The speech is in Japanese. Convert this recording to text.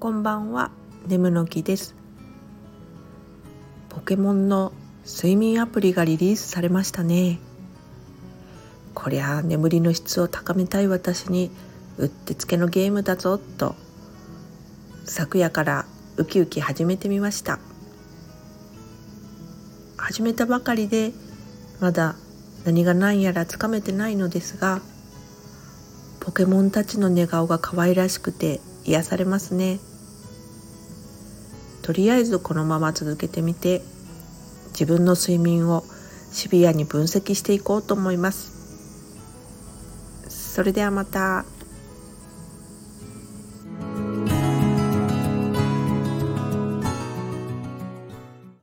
こんばんは、眠の木です。ポケモンの睡眠アプリがリリースされましたね。こりゃ眠りの質を高めたい私にうってつけのゲームだぞと昨夜からウキウキ始めてみました始めたばかりでまだ何が何やらつかめてないのですがポケモンたちの寝顔が可愛らしくて癒されますねとりあえずこのまま続けてみて自分の睡眠をシビアに分析していこうと思いますそれではまた。